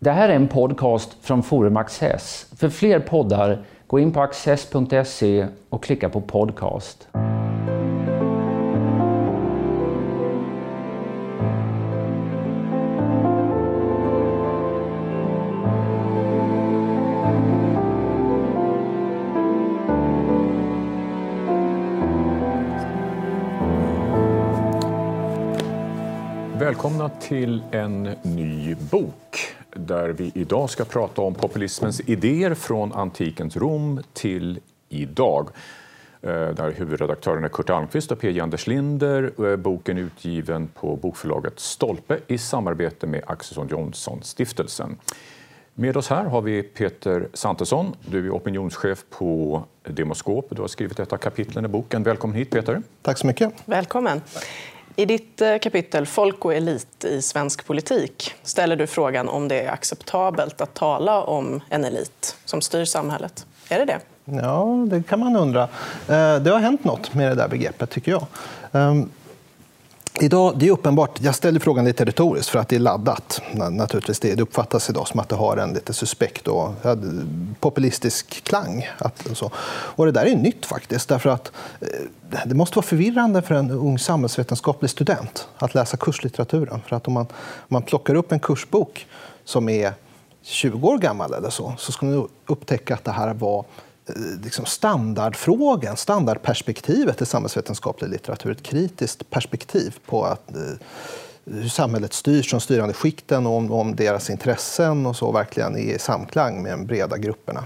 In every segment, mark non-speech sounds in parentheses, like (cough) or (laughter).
Det här är en podcast från Forum Access. För fler poddar, gå in på access.se och klicka på podcast. Välkomna till en ny bok där vi idag ska prata om populismens idéer från antikens Rom till idag. Eh, där huvudredaktörerna är Kurt Almqvist och P. Anders Linder. Boken är utgiven på bokförlaget Stolpe i samarbete med Axelsson Johnson-stiftelsen. Med oss här har vi Peter Santesson. Du är opinionschef på Demoskop. Du har skrivit ett av kapitlen i boken. Välkommen hit, Peter. Tack så mycket. Välkommen. I ditt eh, kapitel Folk och elit i svensk politik ställer du frågan om det är acceptabelt att tala om en elit som styr samhället. Är det det? Ja, det kan man undra. Eh, det har hänt något med det där begreppet, tycker jag. Ehm, Idag, det är uppenbart, jag ställer frågan lite retoriskt för att det är laddat. Naturligtvis det, det uppfattas idag som att det har en lite suspekt och populistisk klang. Att, och, så. och det där är nytt faktiskt. Därför att eh, det måste vara förvirrande för en ung samhällsvetenskaplig student att läsa kurslitteraturen. För att om man, om man plockar upp en kursbok som är 20 år gammal eller så, så ska man upptäcka att det här var Eh, liksom standardfrågan, standardperspektivet i samhällsvetenskaplig litteratur. Ett kritiskt perspektiv på att, eh, hur samhället styrs, de styrande skikten och om, om, deras intressen och så verkligen är i samklang med de breda grupperna.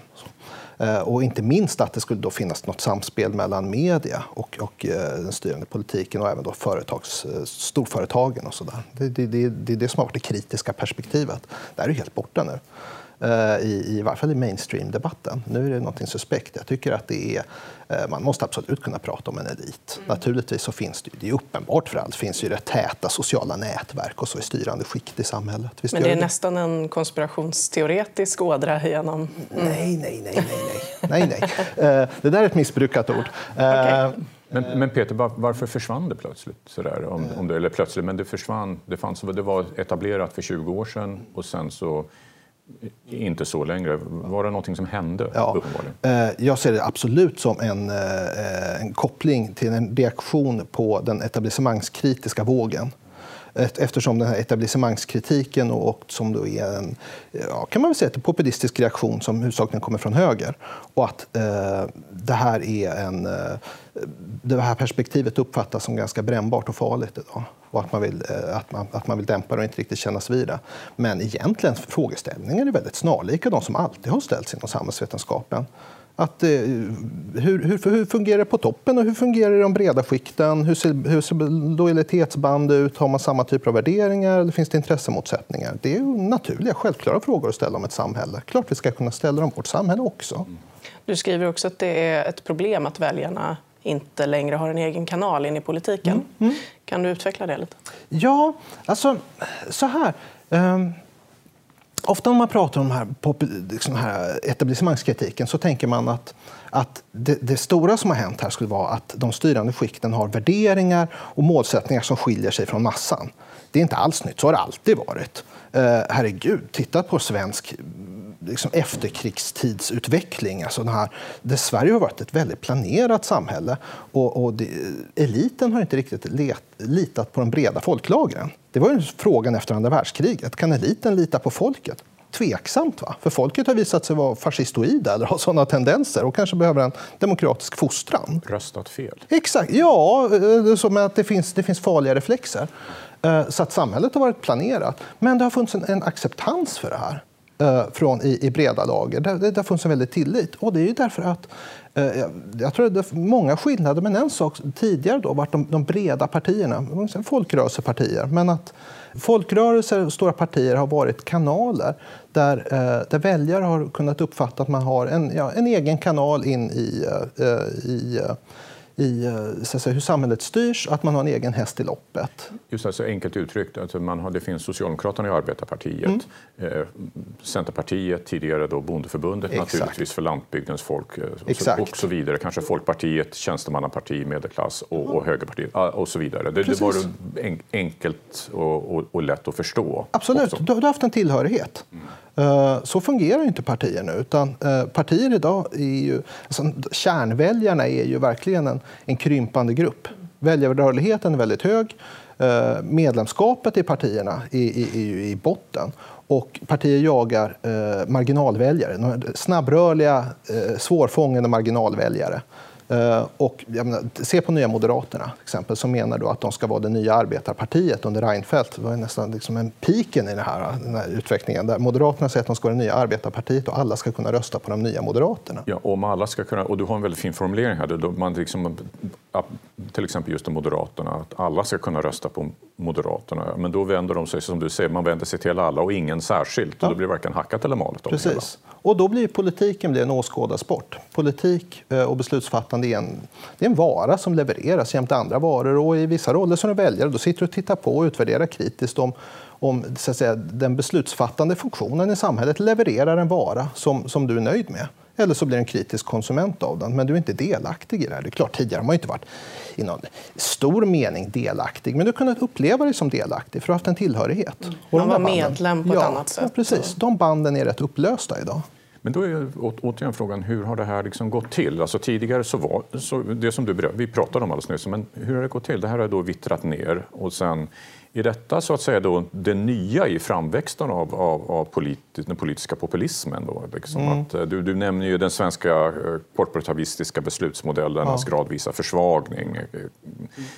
Eh, och inte minst att det skulle då finnas något samspel mellan media och, och eh, den styrande politiken och även då företags, eh, storföretagen. Och så där. Det, det, det, det är det som har varit det kritiska perspektivet. Det här är helt borta nu. Eh, i, i varje fall i mainstream-debatten. Nu är det något suspekt. Jag tycker att det är, eh, man måste absolut kunna prata om en elit. Mm. Naturligtvis så finns det, det är uppenbart för allt, det finns ju rätt täta sociala nätverk och så i styrande skikt i samhället. Visst Men det är det? nästan en konspirationsteoretisk ådra genom... Mm. Nej, nej, nej, nej, nej. nej, nej. Eh, det där är ett missbrukat ord. okay. Men, men, Peter, varför försvann det plötsligt? Sådär, om, om det, eller plötsligt, men det försvann. Det, fanns, det var etablerat för 20 år sedan och sen så inte så längre. Var det någonting som hände? Ja, eh, jag ser det absolut som en, eh, en koppling till en reaktion på den etablissemangskritiska vågen eftersom den här etablissemangskritiken och som då är en ja, kan man väl säga, en populistisk reaktion som huvudsakligen kommer från höger och att eh, det här är en eh, det här perspektivet uppfattas som ganska brännbart och farligt idag och att man vill, eh, att man, att man vill dämpa det och inte riktigt kännas vid det. Men egentligen frågeställningen är väldigt snarlika de som alltid har ställts inom samhällsvetenskapen. Att, eh, hur, hur, hur, fungerar det på toppen och hur fungerar det i de breda skikten? Hur ser, hur ser lojalitetsband ut? Har man samma typer av värderingar eller finns det intressemotsättningar? Det är naturliga, självklara frågor att ställa om ett samhälle. Klart vi ska kunna ställa dem om vårt samhälle också. Du skriver också att det är ett problem att väljarna inte längre har en egen kanal in i politiken. Mm. Mm. Kan du utveckla det lite? Ja, alltså så här. Um, Ofta när man pratar om den här, liksom här etablissemangskritiken så tänker man att, att det, det, stora som har hänt här skulle vara att de styrande skikten har värderingar och målsättningar som skiljer sig från massan. Det är inte alls nytt, så har det alltid varit. Uh, herregud, titta på svensk liksom efterkrigstidsutveckling. Alltså den här, där Sverige har varit ett väldigt planerat samhälle och, och det, eliten har inte riktigt let, litat på de breda folklagren. Det var ju frågan efter andra världskriget. Kan eliten lita på folket? Tveksamt, va? för folket har visat sig vara fascistoida eller ha sådana tendenser och kanske behöver en demokratisk fostran. Röstat fel? Exakt, ja, eh, som att det finns, det finns farliga reflexer. Eh, så att samhället har varit planerat. Men det har funnits en, en acceptans för det här. Eh, från, i, i breda lager. Där, där finns en väldig tillit. Och det är ju därför att eh, jag tror det är många skillnader, men en sak tidigare då var de, de breda partierna, folkrörelsepartier, men att folkrörelser och stora partier har varit kanaler där, eh, där väljare har kunnat uppfatta att man har en, ja, en egen kanal in i, eh, eh, i eh, i eh, så säga, hur samhället styrs att man har en egen häst i loppet. Just alltså, enkelt uttryckt, alltså man har, det finns Socialdemokraterna i Arbetarpartiet, mm. eh, Centerpartiet, tidigare då Bondeförbundet Exakt. naturligtvis för landsbygdens folk eh, och, så, och så vidare. Kanske Folkpartiet, Tjänstemannaparti, Medelklass och, och Högerpartiet och så vidare. Det, det var enkelt och, och, lätt att förstå. Absolut, du, du, har haft en tillhörighet. Mm. Eh, så fungerar inte partier nu. Utan eh, partier idag är ju, alltså, kärnväljarna är ju verkligen en, en krympande grupp. Väljarrörligheten är väldigt hög. Eh, medlemskapet i partierna är, är, är ju i botten. Och partier jagar eh, marginalväljare, snabbrörliga, eh, svårfångade marginalväljare. Eh, och, menar, se på Nya Moderaterna, till exempel, som menar då att de ska vara det nya arbetarpartiet under Reinfeldt. Det var nästan liksom en piken i den här, den här utvecklingen. Där Moderaterna säger att de ska vara det nya arbetarpartiet och alla ska kunna rösta på de nya Moderaterna. Ja, om alla ska kunna, och du har en väldigt fin formulering här. Man liksom, till exempel just Moderaterna, att alla ska kunna rösta på Moderaterna. Men då vänder de sig, som du säger, man vänder sig till alla och ingen särskilt. Och då blir det varken hackat eller malet. Precis. Och då blir politiken blir en åskådarsport. Politik eh, och beslutsfattande är en, det är en vara som levereras jämte andra varor. Och I vissa roller som väljare då sitter du och tittar på och utvärderar kritiskt om, om så att säga, den beslutsfattande funktionen i samhället levererar en vara som, som du är nöjd med. Eller så blir du en kritisk konsument av den, men du är inte delaktig i det här. Det är klart, tidigare har man inte varit i någon stor mening delaktig, men du har kunnat uppleva dig som delaktig för du har haft en tillhörighet. Mm. Man var medlem på ett annat sätt. Ja, precis. De banden är rätt upplösta idag. Men då är återigen frågan, hur har det här liksom gått till? Alltså tidigare så var så det som du vi pratade om alldeles nyss, men hur har det gått till? Det här har då vittrat ner och sen är detta så att säga då det nya i framväxten av, av, av polit, den politiska populismen? Då? Liksom mm. att, eh, du, du nämner ju den svenska eh, korporativistiska beslutsmodellernas ja. gradvisa försvagning eh,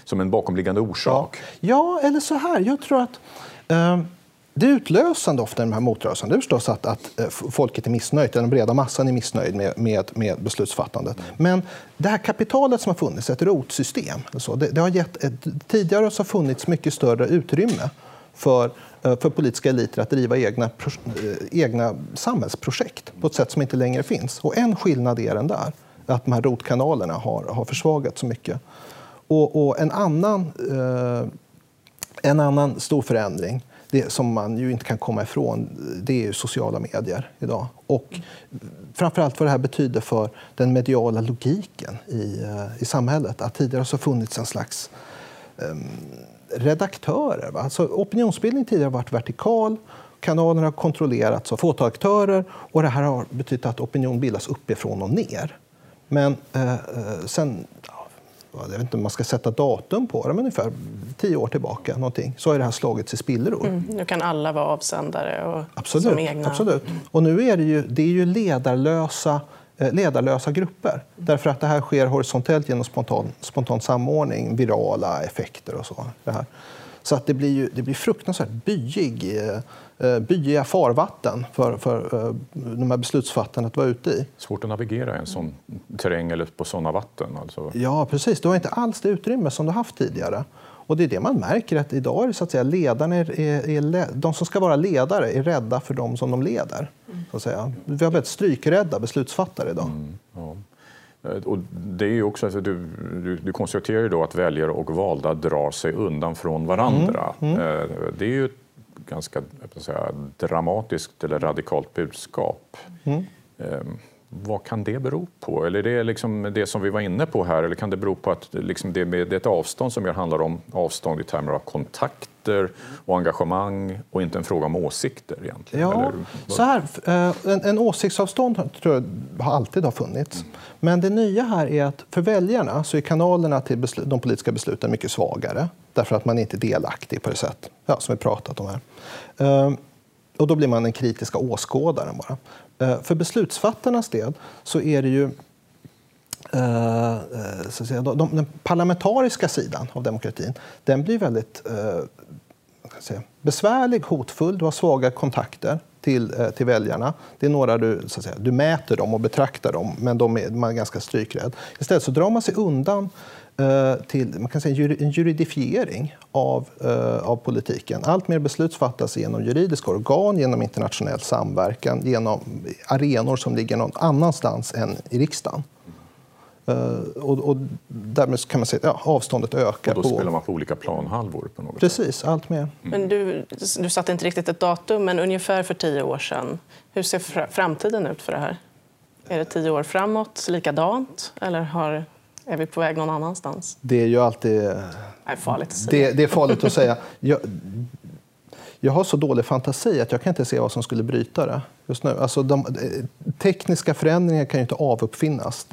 som en bakomliggande orsak. Ja, ja eller så här, jag tror att um det utlösande ofta i de här motrörelserna är förstås att, att eh, folket är missnöjt, den breda massan är missnöjd med, med, med beslutsfattandet. Men det här kapitalet som har funnits, ett rotsystem, så, det, det har gett ett, tidigare har funnits mycket större utrymme för, eh, för politiska eliter att driva egna, eh, egna samhällsprojekt på ett sätt som inte längre finns. Och en skillnad är den där, att de här rotkanalerna har, har försvagats så mycket. Och, och en, annan, eh, en annan stor förändring det som man ju inte kan komma ifrån, det är sociala medier idag. Och framförallt vad det här betyder för den mediala logiken i, eh, i samhället. Att tidigare så funnits en slags um, redaktörer. Va? Alltså, opinionsbildning tidigare har varit vertikal. Kanalerna har kontrollerats av fåtal aktörer och det här har betytt att opinion bildas uppifrån och ner. Men eh, eh sen jag vet inte om man ska sätta datum på det, men ungefär tio år tillbaka någonting, så har det här slagits i spillror. Mm, nu kan alla vara avsändare och absolut, som egna... Absolut. Och nu är det ju, det är ju ledarlösa, eh, ledarlösa grupper. Därför att det här sker horisontellt genom spontan, spontan samordning, virala effekter och så. Det här. Så att det blir, ju, det blir fruktansvärt byig eh, byiga farvatten för, för eh, de här beslutsfattarna att vara ute i. Svårt att navigera i en sån terräng eller på såna vatten? Alltså. Ja, precis. Du har inte alls det utrymme som du haft tidigare. Och det är det man märker, att idag är det så att säga, ledarna är, är, är, de som ska vara ledare är rädda för de som de leder. Så att säga. Vi har väldigt strykrädda beslutsfattare idag. Mm, ja. Eh, och det är också, alltså, du, du, du konstaterar ju då att väljare och valda drar sig undan från varandra. Mm, mm. Det är ju ganska säga, dramatiskt eller radikalt budskap. Mm. Um, vad kan det bero på? Eller är det liksom det som vi var inne på här? Eller kan det bero på att liksom det, är ett avstånd som handlar om avstånd i termer av kontakter och engagemang och inte en fråga om åsikter egentligen? Ja, så här, eh, en, en åsiktsavstånd tror jag alltid har funnits. Mm. Men det nya här är att för väljarna så är kanalerna till beslut, de politiska besluten mycket svagare därför att man inte är delaktig på det sätt ja, som vi pratat om här. Ehm, och då blir man den kritiska åskådaren bara. Ehm, för beslutsfattarnas del så är det ju eh, eh så att säga, de, den parlamentariska sidan av demokratin den blir väldigt eh, säga, besvärlig, hotfull. Du har svaga kontakter till, eh, till väljarna. Det är några du, så att säga, du mäter dem och betraktar dem, men de är, man är ganska strykrädd. Istället så drar man sig undan till man kan säga, en juridifiering av, uh, av politiken. Allt mer beslut fattas genom juridiska organ, genom internationell samverkan, genom arenor som ligger någon annanstans än i riksdagen. Uh, och, och därmed kan man säga att ja, avståndet ökar. Och då spelar man på olika planhalvor? På något Precis, sätt. allt mer. Mm. Men du, du satte inte riktigt ett datum, men ungefär för tio år sedan. Hur ser framtiden ut för det här? Är det tio år framåt likadant? Eller har är vi på väg någon annans? Det är ju alltid... Det är farligt att säga. Det, det är farligt att säga. Jag, jag har så dålig fantasi att jag kan inte se vad som skulle bryta det just nu. Alltså de, eh, tekniska förändringar kan ju inte avuppfinnas.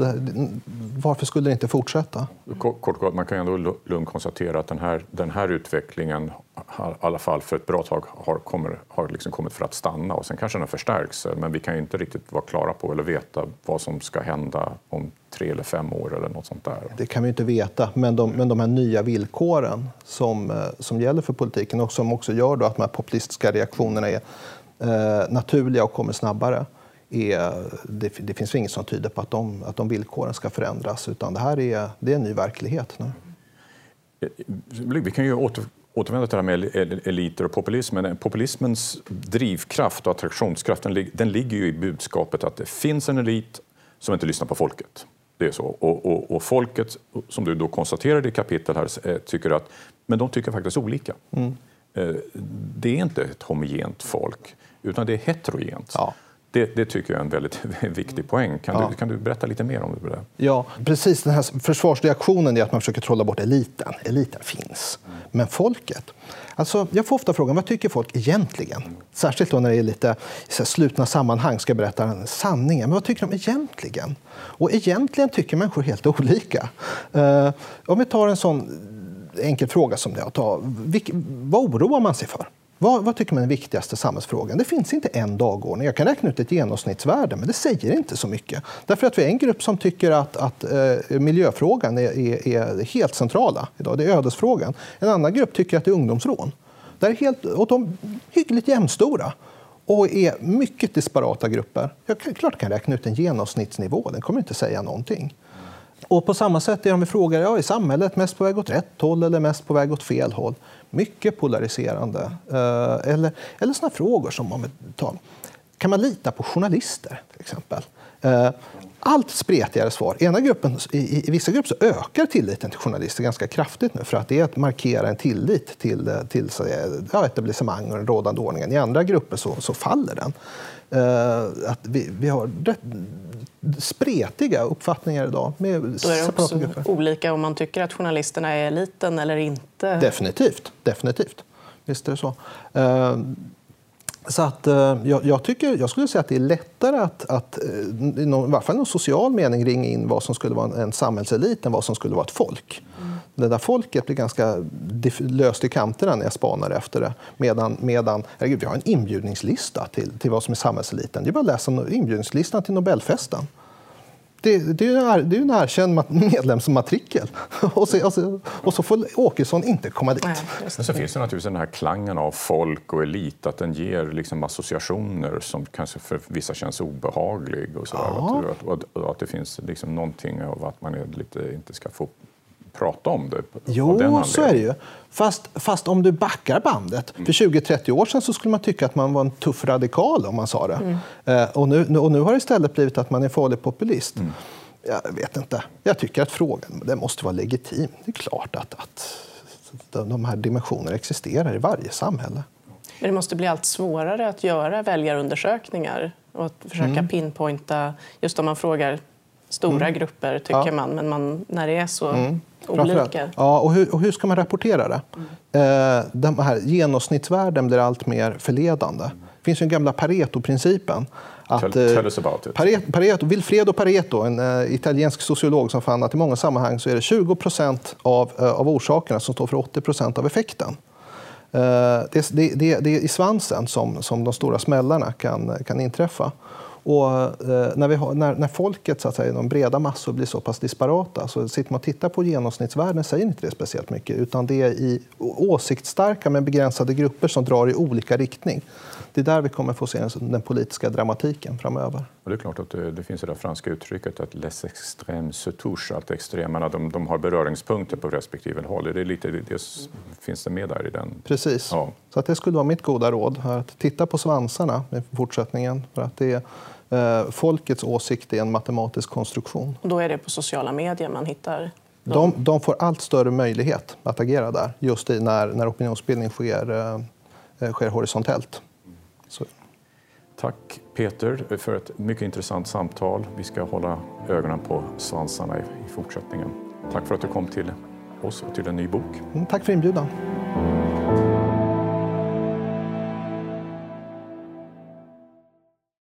Varför skulle det inte fortsätta? Kort, kort, man kan ändå lugnt konstatera att den här, den här utvecklingen, i alla fall för ett bra tag, har, kommer, har liksom kommit för att stanna. Och sen kanske den förstärks, men vi kan ju inte riktigt vara klara på eller veta vad som ska hända om tre eller fem år eller något sånt där. Det kan vi inte veta, men de, men de här nya villkoren som, eh, som gäller för politiken och som också gör då att de här populistiska reaktionerna är eh, naturliga och kommer snabbare. Är, det, det finns inget som tyder på att de, att de villkoren ska förändras, utan det här är, det är en ny verklighet nu. Vi kan ju åter, återvända till det här med eliter och populismen. Populismens drivkraft och attraktionskraft den, den ligger ju i budskapet att det finns en elit som inte lyssnar på folket. Det är så. Och, och, och, folket, som du då konstaterade i kapitel här, eh, tycker att men de tycker faktiskt olika. Mm. Eh, det är inte ett homogent folk, utan det är heterogent. Ja. Det, det, tycker jag är en väldigt (laughs) viktig poäng. Kan, ja. du, kan du berätta lite mer om det? Ja, precis. Den här försvarsreaktionen är att man försöker trolla bort eliten. Eliten finns. Men folket? Alltså, jag får ofta frågan vad tycker folk egentligen? Särskilt då när det är lite så slutna sammanhang ska jag berätta sanningen. Men vad tycker de egentligen? Och egentligen tycker människor helt (laughs) olika. Uh, om vi tar en sån enkel fråga som det att vad oroar man sig för? Vad, vad, tycker man är den viktigaste samhällsfrågan? Det finns inte en dagordning. Jag kan räkna ut ett genomsnittsvärde, men det säger inte så mycket. Därför att vi är en grupp som tycker att, att eh, miljöfrågan är, är, är, helt centrala idag. Det är ödesfrågan. En annan grupp tycker att det är ungdomsrån. Det är helt, och de är hyggligt jämnstora och är mycket disparata grupper. Jag kan, klart kan räkna ut en genomsnittsnivå. Den kommer inte säga någonting. Och på samma sätt är om vi frågar, ja, är samhället mest på väg åt rätt håll eller mest på väg åt fel håll? Mycket polariserande. Eh, eller, eller såna frågor som om tar, kan man lita på journalister till exempel? Eh, allt spretigare svar. Ena gruppen, i, I vissa grupper så ökar tilliten till journalister ganska kraftigt nu för att det är att markera en tillit till, till ja, etablissemang och den rådande ordningen. I andra grupper så, så faller den. Uh, att vi, vi har rätt spretiga uppfattningar idag. Med Då är det också grupper. olika om man tycker att journalisterna är eliten eller inte. Definitivt. definitivt. Visst är det så. Uh, så att, eh, jag, jag, tycker, jag skulle säga att det är lättare att, att eh, i, någon, i varje fall någon social mening ringa in vad som skulle vara en, en samhällselit än vad som skulle vara ett folk. Mm. Det där folket blir ganska löst i kanterna när jag spanar efter det. Medan, medan herregud, vi har en inbjudningslista till, till vad som är samhällseliten. Det är bara att läsa inbjudningslistan till Nobelfesten. Det, det, är ju en, erkänd (laughs) medlemsmatrikel. Och så, alltså, och så får Åkesson inte komma dit. Nej, Men så finns det naturligtvis den här klangen av folk och elit, att den ger liksom associationer som kanske för vissa känns obehaglig. Och så ja. att, att, att, att, det finns liksom någonting av att man lite, inte ska få prata om det. Jo, så är det ju. Fast, fast om du backar bandet. Mm. För 20-30 år sedan så skulle man tycka att man var en tuff radikal om man sa det. Mm. Eh, och, nu, och nu har det istället blivit att man är farlig populist. Mm. Jag vet inte. Jag tycker att frågan det måste vara legitim. Det är klart att, att de här dimensionerna existerar i varje samhälle. Men det måste bli allt svårare att göra väljarundersökningar och att försöka mm. pinpointa, just om man frågar stora mm. grupper, tycker ja. man, men man, när det är så mm olika. Ja, och hur, och hur ska man rapportera det? Mm. Eh, de här genomsnittsvärden blir allt mer förledande. Det finns ju den gamla Pareto-principen. Att, tell, tell us about it. Pareto, Pareto, Vilfredo Pareto, en uh, italiensk sociolog som fann att i många sammanhang så är det 20 procent av, uh, av orsakerna som står för 80 procent av effekten. Uh, det, det, det, det, är i svansen som, som de stora smällarna kan, kan inträffa. Och, eh, när, har, när, när, folket, så att säga, de breda massor, blir så pass disparata så sitter man och tittar på genomsnittsvärden säger inte det speciellt mycket. Utan det är i åsiktsstarka men begränsade grupper som drar i olika riktning. Det är där vi kommer få se den politiska dramatiken framöver. Och det är klart att det, det finns det där franska uttrycket att les extrêmes se touchent, att extremerna de, de har beröringspunkter på respektive håll. Det, är lite, det, det finns det med där i den? Precis. Ja. Så att det skulle vara mitt goda råd. Att titta på svansarna i fortsättningen. För att det är, eh, folkets åsikt är en matematisk konstruktion. Och då är det på sociala medier man hittar de, de, får allt större möjlighet att agera där just i när, när opinionsbildning sker, eh, eh sker horisontellt. Så. Tack Peter för ett mycket intressant samtal. Vi ska hålla ögonen på svansarna i fortsättningen. Tack för att du kom till oss och till en ny bok. Mm, tack för inbjudan.